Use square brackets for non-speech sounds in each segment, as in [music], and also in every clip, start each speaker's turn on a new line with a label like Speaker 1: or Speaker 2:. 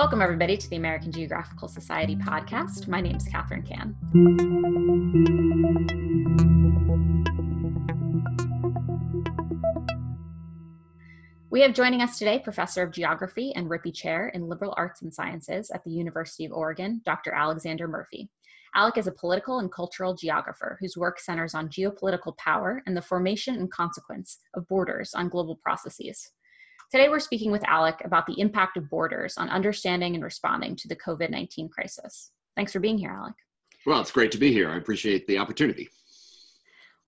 Speaker 1: Welcome, everybody, to the American Geographical Society podcast. My name is Catherine Can. We have joining us today Professor of Geography and Rippey Chair in Liberal Arts and Sciences at the University of Oregon, Dr. Alexander Murphy. Alec is a political and cultural geographer whose work centers on geopolitical power and the formation and consequence of borders on global processes. Today, we're speaking with Alec about the impact of borders on understanding and responding to the COVID 19 crisis. Thanks for being here, Alec.
Speaker 2: Well, it's great to be here. I appreciate the opportunity.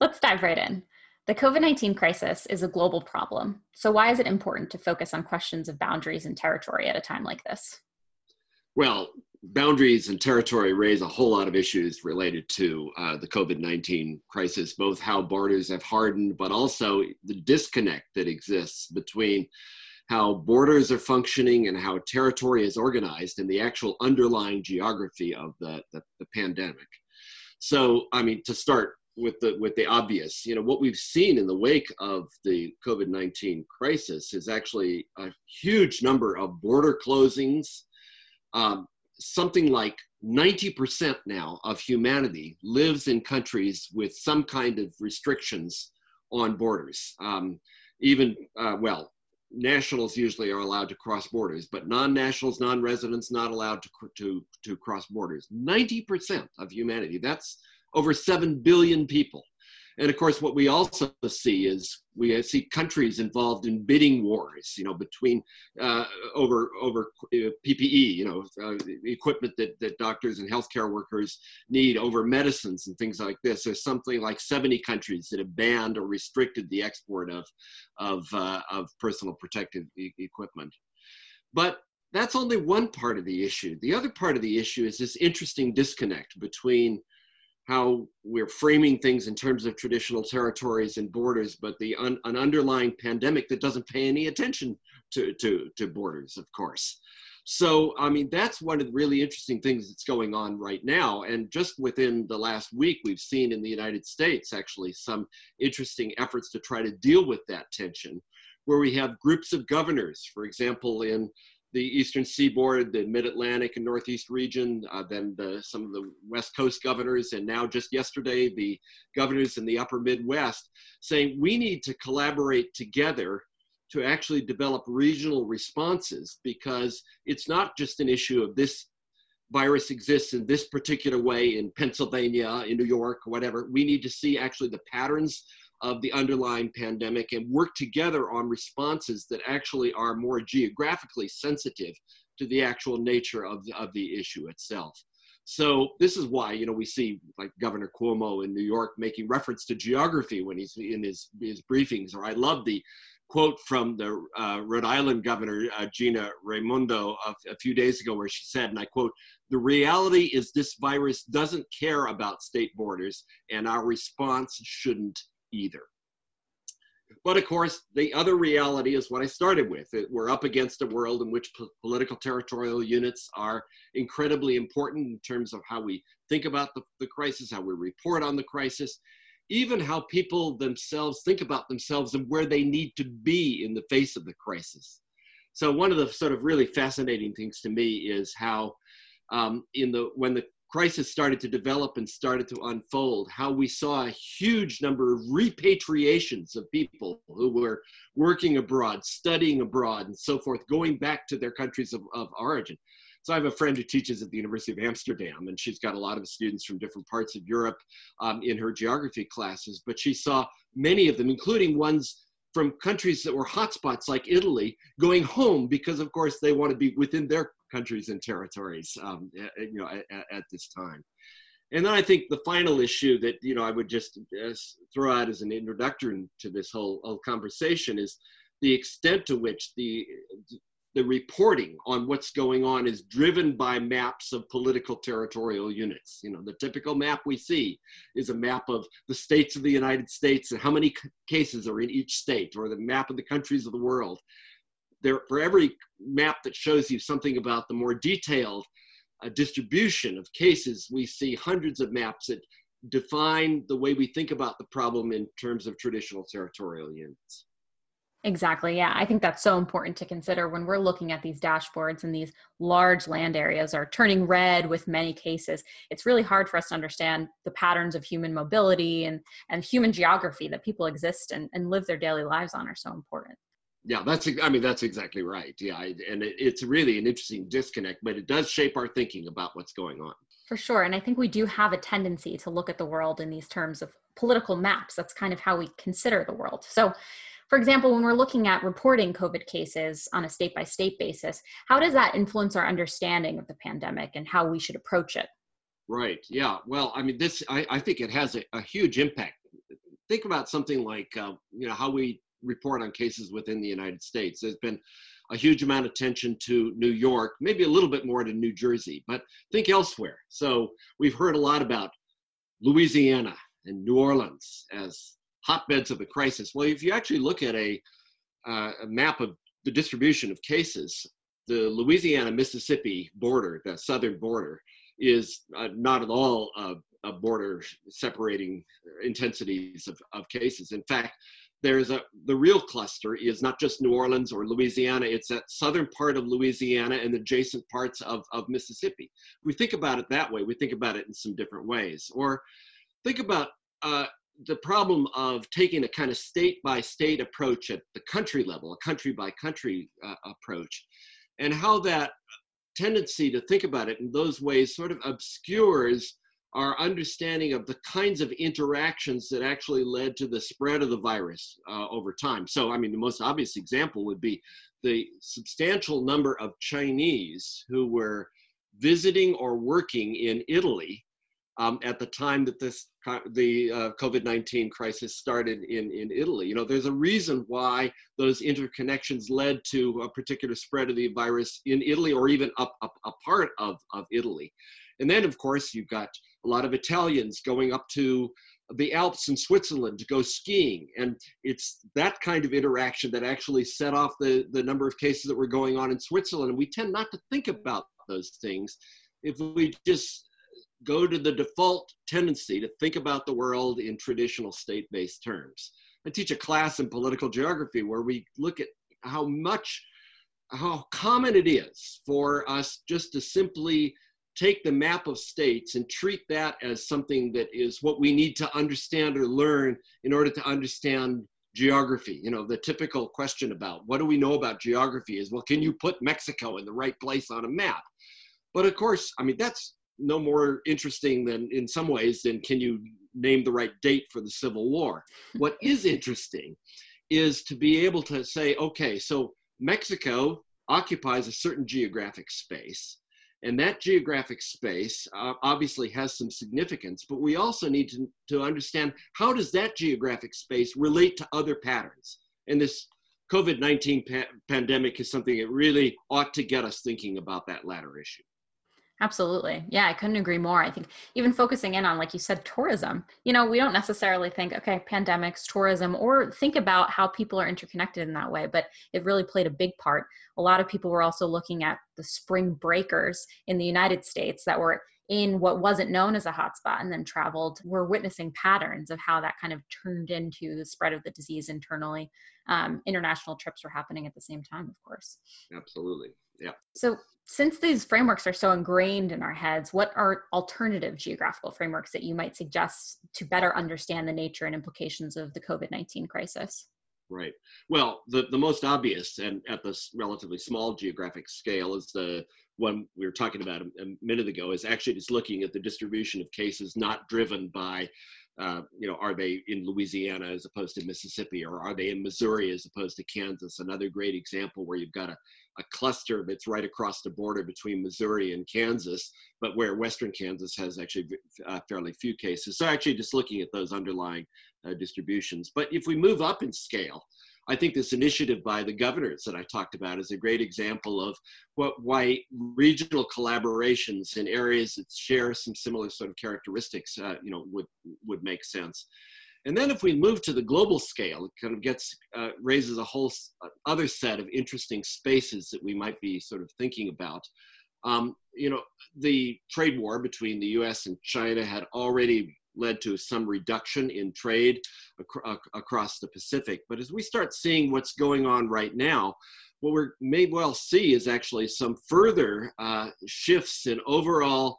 Speaker 1: Let's dive right in. The COVID 19 crisis is a global problem. So, why is it important to focus on questions of boundaries and territory at a time like this?
Speaker 2: Well, boundaries and territory raise a whole lot of issues related to uh, the COVID 19 crisis, both how borders have hardened, but also the disconnect that exists between how borders are functioning and how territory is organized and the actual underlying geography of the, the, the pandemic. So, I mean, to start with the with the obvious you know what we've seen in the wake of the covid-19 crisis is actually a huge number of border closings um, something like 90% now of humanity lives in countries with some kind of restrictions on borders. Um, even, uh, well, nationals usually are allowed to cross borders, but non-nationals, non-residents not allowed to, to, to cross borders. 90% of humanity, that's over 7 billion people. And of course, what we also see is we see countries involved in bidding wars, you know, between uh, over over uh, PPE, you know, uh, equipment that, that doctors and healthcare workers need over medicines and things like this. There's something like 70 countries that have banned or restricted the export of of uh, of personal protective e- equipment. But that's only one part of the issue. The other part of the issue is this interesting disconnect between how we're framing things in terms of traditional territories and borders, but the un, an underlying pandemic that doesn't pay any attention to, to, to borders, of course. So, I mean, that's one of the really interesting things that's going on right now. And just within the last week, we've seen in the United States actually some interesting efforts to try to deal with that tension, where we have groups of governors, for example, in the eastern seaboard, the mid-Atlantic and Northeast region, uh, then the, some of the West Coast governors, and now just yesterday, the governors in the upper Midwest, saying we need to collaborate together to actually develop regional responses because it's not just an issue of this virus exists in this particular way in Pennsylvania, in New York, whatever. We need to see actually the patterns of the underlying pandemic and work together on responses that actually are more geographically sensitive to the actual nature of the, of the issue itself. So this is why you know we see like Governor Cuomo in New York making reference to geography when he's in his his briefings. Or I love the quote from the uh, Rhode Island Governor uh, Gina Raimondo a, a few days ago, where she said, and I quote: "The reality is this virus doesn't care about state borders, and our response shouldn't either. But of course, the other reality is what I started with. We're up against a world in which political territorial units are incredibly important in terms of how we think about the, the crisis, how we report on the crisis, even how people themselves think about themselves and where they need to be in the face of the crisis. So one of the sort of really fascinating things to me is how um, in the when the crisis started to develop and started to unfold, how we saw a huge number of repatriations of people who were working abroad, studying abroad, and so forth, going back to their countries of, of origin. So I have a friend who teaches at the University of Amsterdam, and she's got a lot of students from different parts of Europe um, in her geography classes, but she saw many of them, including ones from countries that were hotspots like Italy going home because, of course, they want to be within their countries and territories, um, you know, at, at, this time. And then I think the final issue that you know I would just uh, throw out as an introduction to this whole, whole conversation is the extent to which the the reporting on what's going on is driven by maps of political territorial units. You know, the typical map we see is a map of the states of the United States and how many cases are in each state, or the map of the countries of the world there for every map that shows you something about the more detailed uh, distribution of cases, we see hundreds of maps that define the way we think about the problem in terms of traditional territorial units.
Speaker 1: Exactly. Yeah. I think that's so important to consider when we're looking at these dashboards and these large land areas are turning red with many cases. It's really hard for us to understand the patterns of human mobility and, and human geography that people exist and, and live their daily lives on are so important.
Speaker 2: Yeah, that's, I mean, that's exactly right. Yeah. And it, it's really an interesting disconnect, but it does shape our thinking about what's going on.
Speaker 1: For sure. And I think we do have a tendency to look at the world in these terms of political maps. That's kind of how we consider the world. So, for example, when we're looking at reporting COVID cases on a state by state basis, how does that influence our understanding of the pandemic and how we should approach it?
Speaker 2: Right. Yeah. Well, I mean, this, I, I think it has a, a, huge impact. Think about something like, uh, you know, how we report on cases within the United States. There's been a huge amount of attention to New York, maybe a little bit more to New Jersey, but think elsewhere. So we've heard a lot about Louisiana and New Orleans as hotbeds of the crisis. Well, if you actually look at a, uh, a map of the distribution of cases, the Louisiana Mississippi border, the southern border, is uh, not at all a, border separating intensities of, of cases. In fact, there's a the real cluster is not just New Orleans or Louisiana, it's that southern part of Louisiana and adjacent parts of, of Mississippi. We think about it that way. We think about it in some different ways. Or think about uh, the problem of taking a kind of state by state approach at the country level, a country by country uh, approach, and how that tendency to think about it in those ways sort of obscures our understanding of the kinds of interactions that actually led to the spread of the virus uh, over time. So, I mean, the most obvious example would be the substantial number of Chinese who were visiting or working in Italy um, at the time that this the uh, COVID-19 crisis started in, in Italy. You know, there's a reason why those interconnections led to a particular spread of the virus in Italy or even up, a part of, of Italy. And then, of course, you've got a lot of Italians going up to the Alps in Switzerland to go skiing. And it's that kind of interaction that actually set off the, the number of cases that were going on in Switzerland. And we tend not to think about those things if we just go to the default tendency to think about the world in traditional state based terms. I teach a class in political geography where we look at how much, how common it is for us just to simply take the map of states and treat that as something that is what we need to understand or learn in order to understand geography. You know, the typical question about what do we know about geography is, well, can you put Mexico in the right place on a map? But of course, I mean, that's no more interesting than in some ways than can you name the right date for the Civil War. What is interesting is to be able to say, okay, so Mexico occupies a certain geographic space. And that geographic space uh, obviously has some significance, but we also need to, to understand how does that geographic space relate to other patterns? And this COVID-19 pa- pandemic is something that really ought to get us thinking about that latter issue.
Speaker 1: Absolutely. Yeah, I couldn't agree more. I think even focusing in on, like you said, tourism, you know, we don't necessarily think, okay, pandemics, tourism, or think about how people are interconnected in that way, but it really played a big part. A lot of people were also looking at the spring breakers in the United States that were in what wasn't known as a hotspot and then traveled. We're witnessing patterns of how that kind of turned into the spread of the disease internally. Um, international trips were happening at the same time, of course.
Speaker 2: Absolutely. Yeah.
Speaker 1: So since these frameworks are so ingrained in our heads, what are alternative geographical frameworks that you might suggest to better understand the nature and implications of the COVID 19 crisis?
Speaker 2: Right. Well, the, the most obvious and at this relatively small geographic scale is the one we were talking about a, a minute ago, is actually just looking at the distribution of cases not driven by uh, you know, are they in Louisiana as opposed to Mississippi, or are they in Missouri as opposed to Kansas? Another great example where you've got a, a cluster that's right across the border between Missouri and Kansas, but where Western Kansas has actually uh, fairly few cases. So actually just looking at those underlying uh, distributions. But if we move up in scale, I think this initiative by the governors that I talked about is a great example of what why regional collaborations in areas that share some similar sort of characteristics, uh, you know, would would make sense. And then if we move to the global scale, it kind of gets uh, raises a whole uh, other set of interesting spaces that we might be sort of thinking about. Um, you know, the trade war between the U.S. and China had already led to some reduction in trade ac- across the Pacific. But as we start seeing what's going on right now, what we may well see is actually some further uh, shifts in overall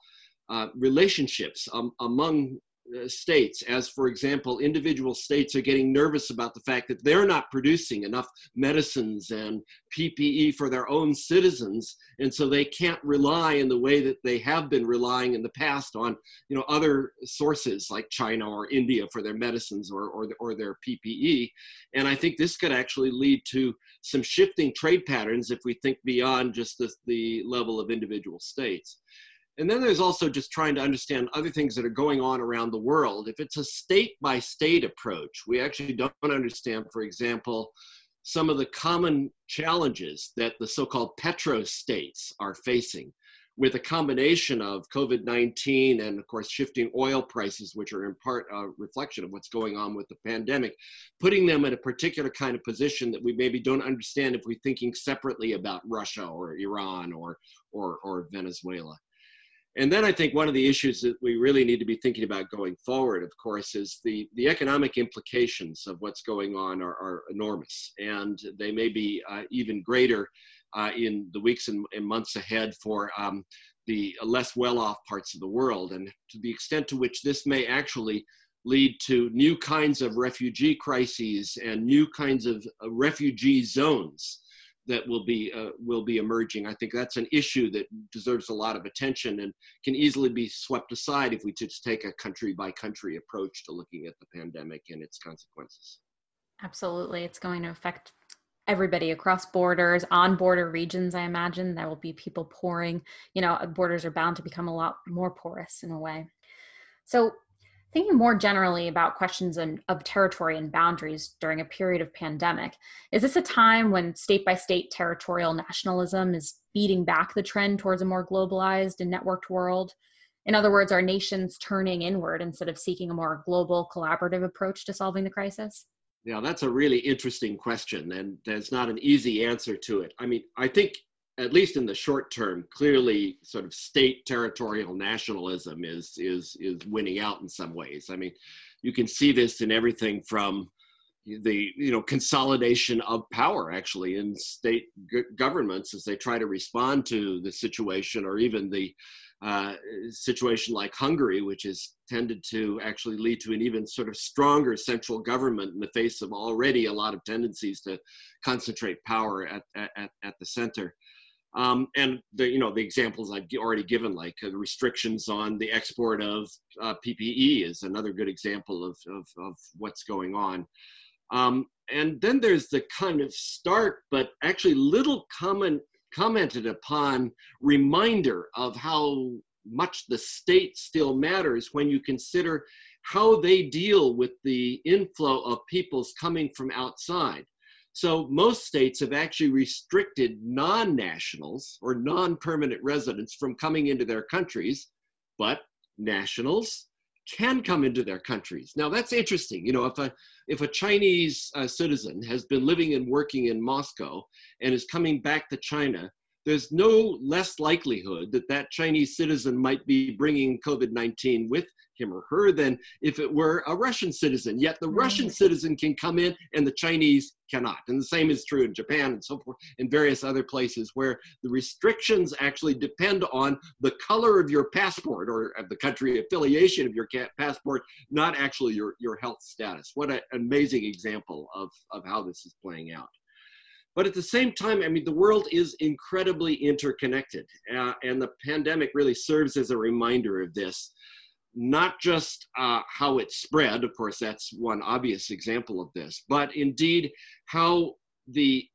Speaker 2: uh, relationships um, among Uh, states, as for example, individual states are getting nervous about the fact that they're not producing enough medicines and PPE for their own citizens, and so they can't rely in the way that they have been relying in the past on, you know, other sources like China or India for their medicines or or, or their PPE. And I think this could actually lead to some shifting trade patterns if we think beyond just the, the level of individual states. And then there's also just trying to understand other things that are going on around the world. If it's a state by state approach, we actually don't understand, for example, some of the common challenges that the so called petro states are facing with a combination of COVID 19 and, of course, shifting oil prices, which are in part a reflection of what's going on with the pandemic, putting them in a particular kind of position that we maybe don't understand if we're thinking separately about Russia or Iran or, or, or Venezuela. And then I think one of the issues that we really need to be thinking about going forward, of course, is the, the economic implications of what's going on are, are enormous. And they may be uh, even greater uh, in the weeks and, and months ahead for um, the less well off parts of the world. And to the extent to which this may actually lead to new kinds of refugee crises and new kinds of uh, refugee zones that will be uh, will be emerging. I think that's an issue that deserves a lot of attention and can easily be swept aside if we just take a country by country approach to looking at the pandemic and its consequences.
Speaker 1: Absolutely, it's going to affect everybody across borders, on border regions. I imagine there will be people pouring. You know, borders are bound to become a lot more porous in a way. So Thinking more generally about questions of, of territory and boundaries during a period of pandemic, is this a time when state by state territorial nationalism is beating back the trend towards a more globalized and networked world? In other words, are nations turning inward instead of seeking a more global, collaborative approach to solving the crisis?
Speaker 2: Yeah, that's a really interesting question, and there's not an easy answer to it. I mean, I think at least in the short term, clearly sort of state territorial nationalism is is is winning out in some ways. I mean, you can see this in everything from the you know consolidation of power actually in state governments as they try to respond to the situation or even the uh, situation like Hungary, which has tended to actually lead to an even sort of stronger central government in the face of already a lot of tendencies to concentrate power at, at, at the center. Um, and the you know the examples I've already given, like uh, restrictions on the export of uh, PPE, is another good example of of, of what's going on. Um, and then there's the kind of stark, but actually little comment commented upon reminder of how much the state still matters when you consider how they deal with the inflow of peoples coming from outside. So most states have actually restricted non-nationals or non-permanent residents from coming into their countries, but nationals can come into their countries. Now that's interesting. You know, if a if a Chinese uh, citizen has been living and working in Moscow and is coming back to China, there's no less likelihood that that Chinese citizen might be bringing COVID-19 with him or her than if it were a Russian citizen. Yet the Russian citizen can come in and the Chinese cannot. And the same is true in Japan and so forth, in various other places where the restrictions actually depend on the color of your passport or of the country affiliation of your passport, not actually your, your health status. What an amazing example of, of how this is playing out. But at the same time, I mean, the world is incredibly interconnected, uh, and the pandemic really serves as a reminder of this not just uh, how it spread, of course, that's one obvious example of this, but indeed how the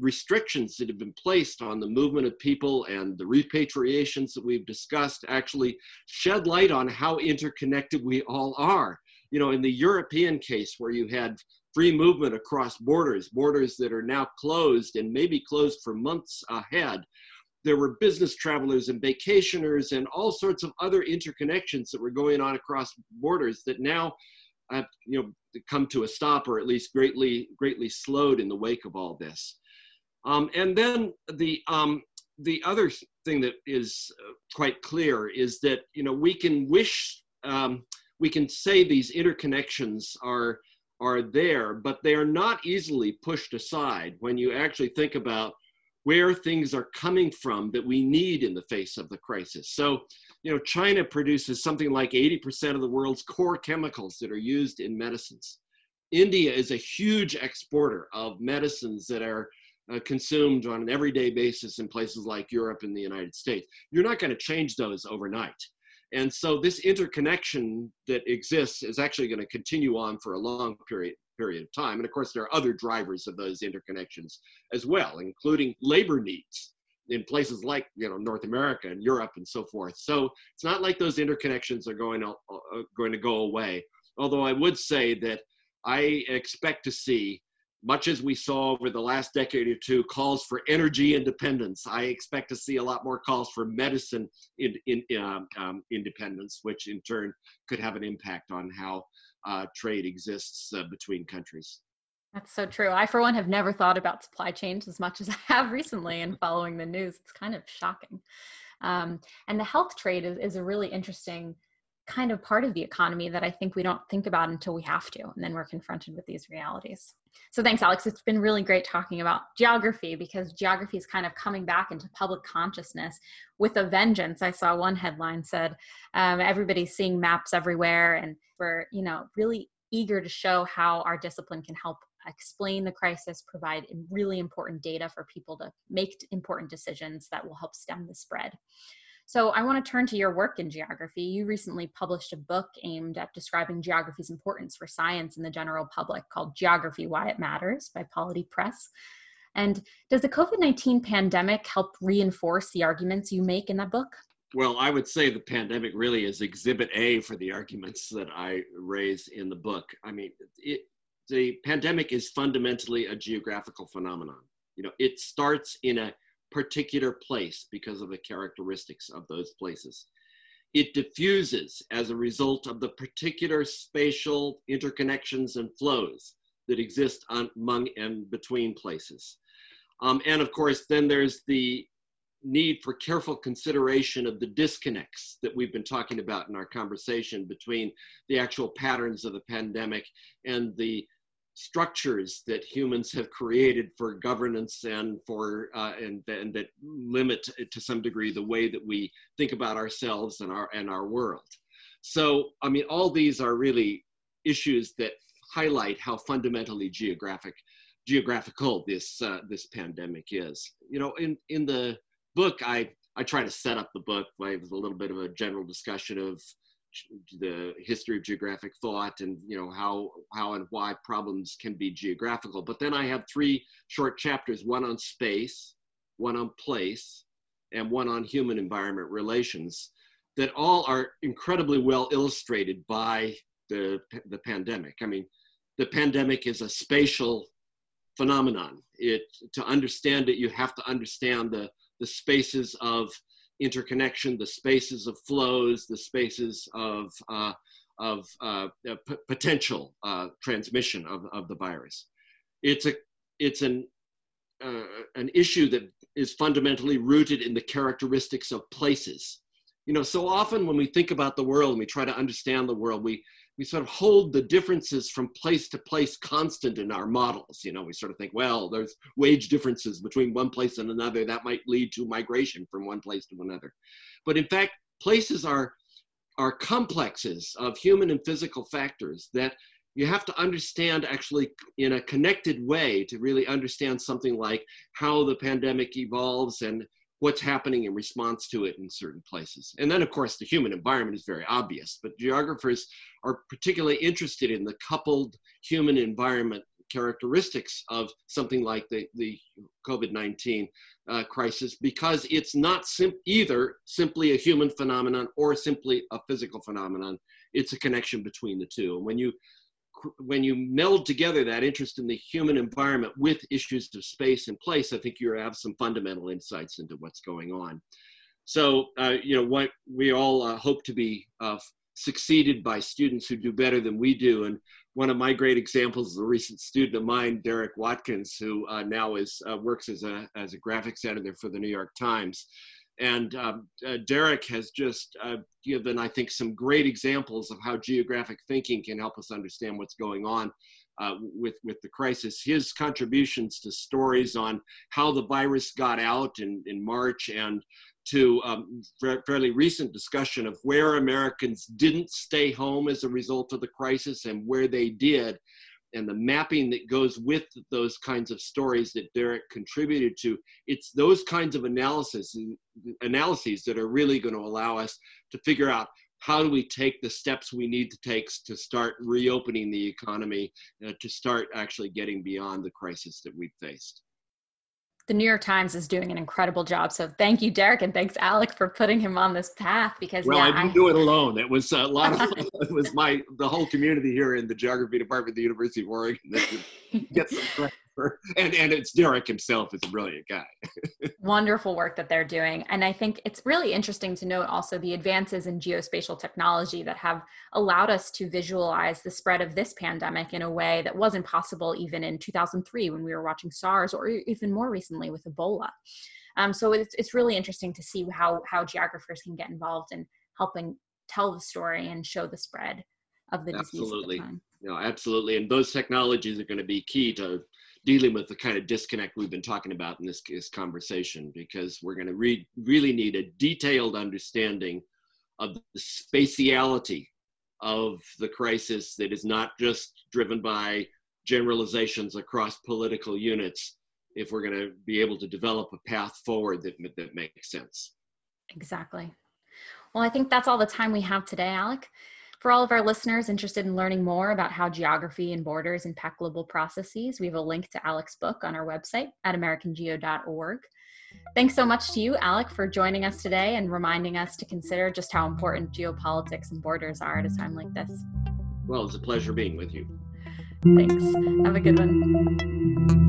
Speaker 2: restrictions that have been placed on the movement of people and the repatriations that we've discussed actually shed light on how interconnected we all are. You know, in the European case where you had free movement across borders, borders that are now closed and maybe closed for months ahead, there were business travelers and vacationers and all sorts of other interconnections that were going on across borders that now have you know come to a stop or at least greatly greatly slowed in the wake of all this. Um, and then the um, the other thing that is uh, quite clear is that you know we can wish um, we can say these interconnections are are there, but they are not easily pushed aside when you actually think about where things are coming from that we need in the face of the crisis. So, you know, China produces something like 80% of the world's core chemicals that are used in medicines. India is a huge exporter of medicines that are uh, consumed on an everyday basis in places like Europe and the United States. You're not going to change those overnight. And so this interconnection that exists is actually going to continue on for a long period period of time. And of course, there are other drivers of those interconnections as well, including labor needs in places like you know North America and Europe and so forth. So it's not like those interconnections are going to, uh, going to go away. Although I would say that I expect to see much as we saw over the last decade or two calls for energy independence, I expect to see a lot more calls for medicine in, in, um, um, independence, which in turn could have an impact on how uh, trade exists uh, between countries.
Speaker 1: That's so true. I, for one, have never thought about supply chains as much as [laughs] I have recently and following the news. It's kind of shocking. Um, and the health trade is, is a really interesting kind of part of the economy that I think we don't think about until we have to, and then we're confronted with these realities. So thanks, Alex. It's been really great talking about geography because geography is kind of coming back into public consciousness with a vengeance. I saw one headline said um, everybody's seeing maps everywhere, and we're you know really eager to show how our discipline can help explain the crisis, provide really important data for people to make important decisions that will help stem the spread. So I want to turn to your work in geography. You recently published a book aimed at describing geography's importance for science and the general public called Geography Why It Matters by Polity Press. And does the COVID 19 pandemic help reinforce the arguments you make in that book?
Speaker 2: Well, I would say the pandemic really is exhibit A for the arguments that I raise in the book. I mean, it, the pandemic is fundamentally a geographical phenomenon. You know, it starts in a particular place because of the characteristics of those places. It diffuses as a result of the particular spatial interconnections and flows that exist on, among and between places. Um, and of course, then there's the need for careful consideration of the disconnects that we've been talking about in our conversation between the actual patterns of the pandemic and the structures that humans have created for governance and for uh, and, and that limit to some degree the way that we think about ourselves and our and our world. So i mean all these are really issues that highlight how fundamentally geographic geographical this uh, this pandemic is. You know in in the book i i try to set up the book. With a little bit of a general discussion of the history of geographic thought and you know how how and why problems can be geographical. But then i have three short chapters one on space one on place and one on human environment relations that all are incredibly well illustrated by the the pandemic. I mean the pandemic is a spatial phenomenon. It to understand it you have to understand the the spaces of interconnection, the spaces of flows, the spaces of, uh, of uh, potential uh, transmission of, of the virus. It's, a, it's an, uh, an issue that is fundamentally rooted in the characteristics of places. You know, so often when we think about the world and we try to understand the world, we, we sort of hold the differences from place to place constant in our models. You know, we sort of think, well, there's wage differences between one place and another that might lead to migration from one place to another. But in fact, places are are complexes of human and physical factors that you have to understand actually in a connected way to really understand something like how the pandemic evolves and what's happening in response to it in certain places. And then, of course, the human environment is very obvious, but geographers are particularly interested in the coupled human environment characteristics of something like the, the COVID 19 uh, crisis because it's not sim- either simply a human phenomenon or simply a physical phenomenon. It's a connection between the two. And when you when you meld together that interest in the human environment with issues of space and place, I think you have some fundamental insights into what's going on. So, uh, you know, what we all uh, hope to be uh, succeeded by students who do better than we do. And one of my great examples is a recent student of mine, Derek Watkins, who uh, now is uh, works as a as a graphics editor for the New York Times. And um, uh, Derek has just uh, given, I think, some great examples of how geographic thinking can help us understand what's going on uh, with, with the crisis. His contributions to stories on how the virus got out in, in March and to um, fairly recent discussion of where Americans didn't stay home as a result of the crisis and where they did, and the mapping that goes with those kinds of stories that Derek contributed to. It's those kinds of analysis analyses that are really going to allow us to figure out how do we take the steps we need to take to start reopening the economy, uh, to start actually getting beyond the crisis that we've faced
Speaker 1: the New York Times is doing an incredible job. So thank you, Derek, and thanks, Alec, for putting him on this path. Because
Speaker 2: well,
Speaker 1: yeah,
Speaker 2: I didn't I... do it alone. It was a lot of [laughs] it was my the whole community here in the geography department of the University of Oregon that gets some and and it's Derek himself is a brilliant guy. [laughs]
Speaker 1: Wonderful work that they're doing, and I think it's really interesting to note also the advances in geospatial technology that have allowed us to visualize the spread of this pandemic in a way that wasn't possible even in 2003 when we were watching SARS, or even more recently with Ebola. Um, so it's it's really interesting to see how how geographers can get involved in helping tell the story and show the spread of the disease.
Speaker 2: Absolutely. No, absolutely. And those technologies are going to be key to dealing with the kind of disconnect we've been talking about in this, this conversation because we're going to re- really need a detailed understanding of the spatiality of the crisis that is not just driven by generalizations across political units if we're going to be able to develop a path forward that, that makes sense.
Speaker 1: Exactly. Well, I think that's all the time we have today, Alec. For all of our listeners interested in learning more about how geography and borders impact global processes, we have a link to Alec's book on our website at americangeo.org. Thanks so much to you, Alec, for joining us today and reminding us to consider just how important geopolitics and borders are at a time like this.
Speaker 2: Well, it's a pleasure being with you.
Speaker 1: Thanks. Have a good one.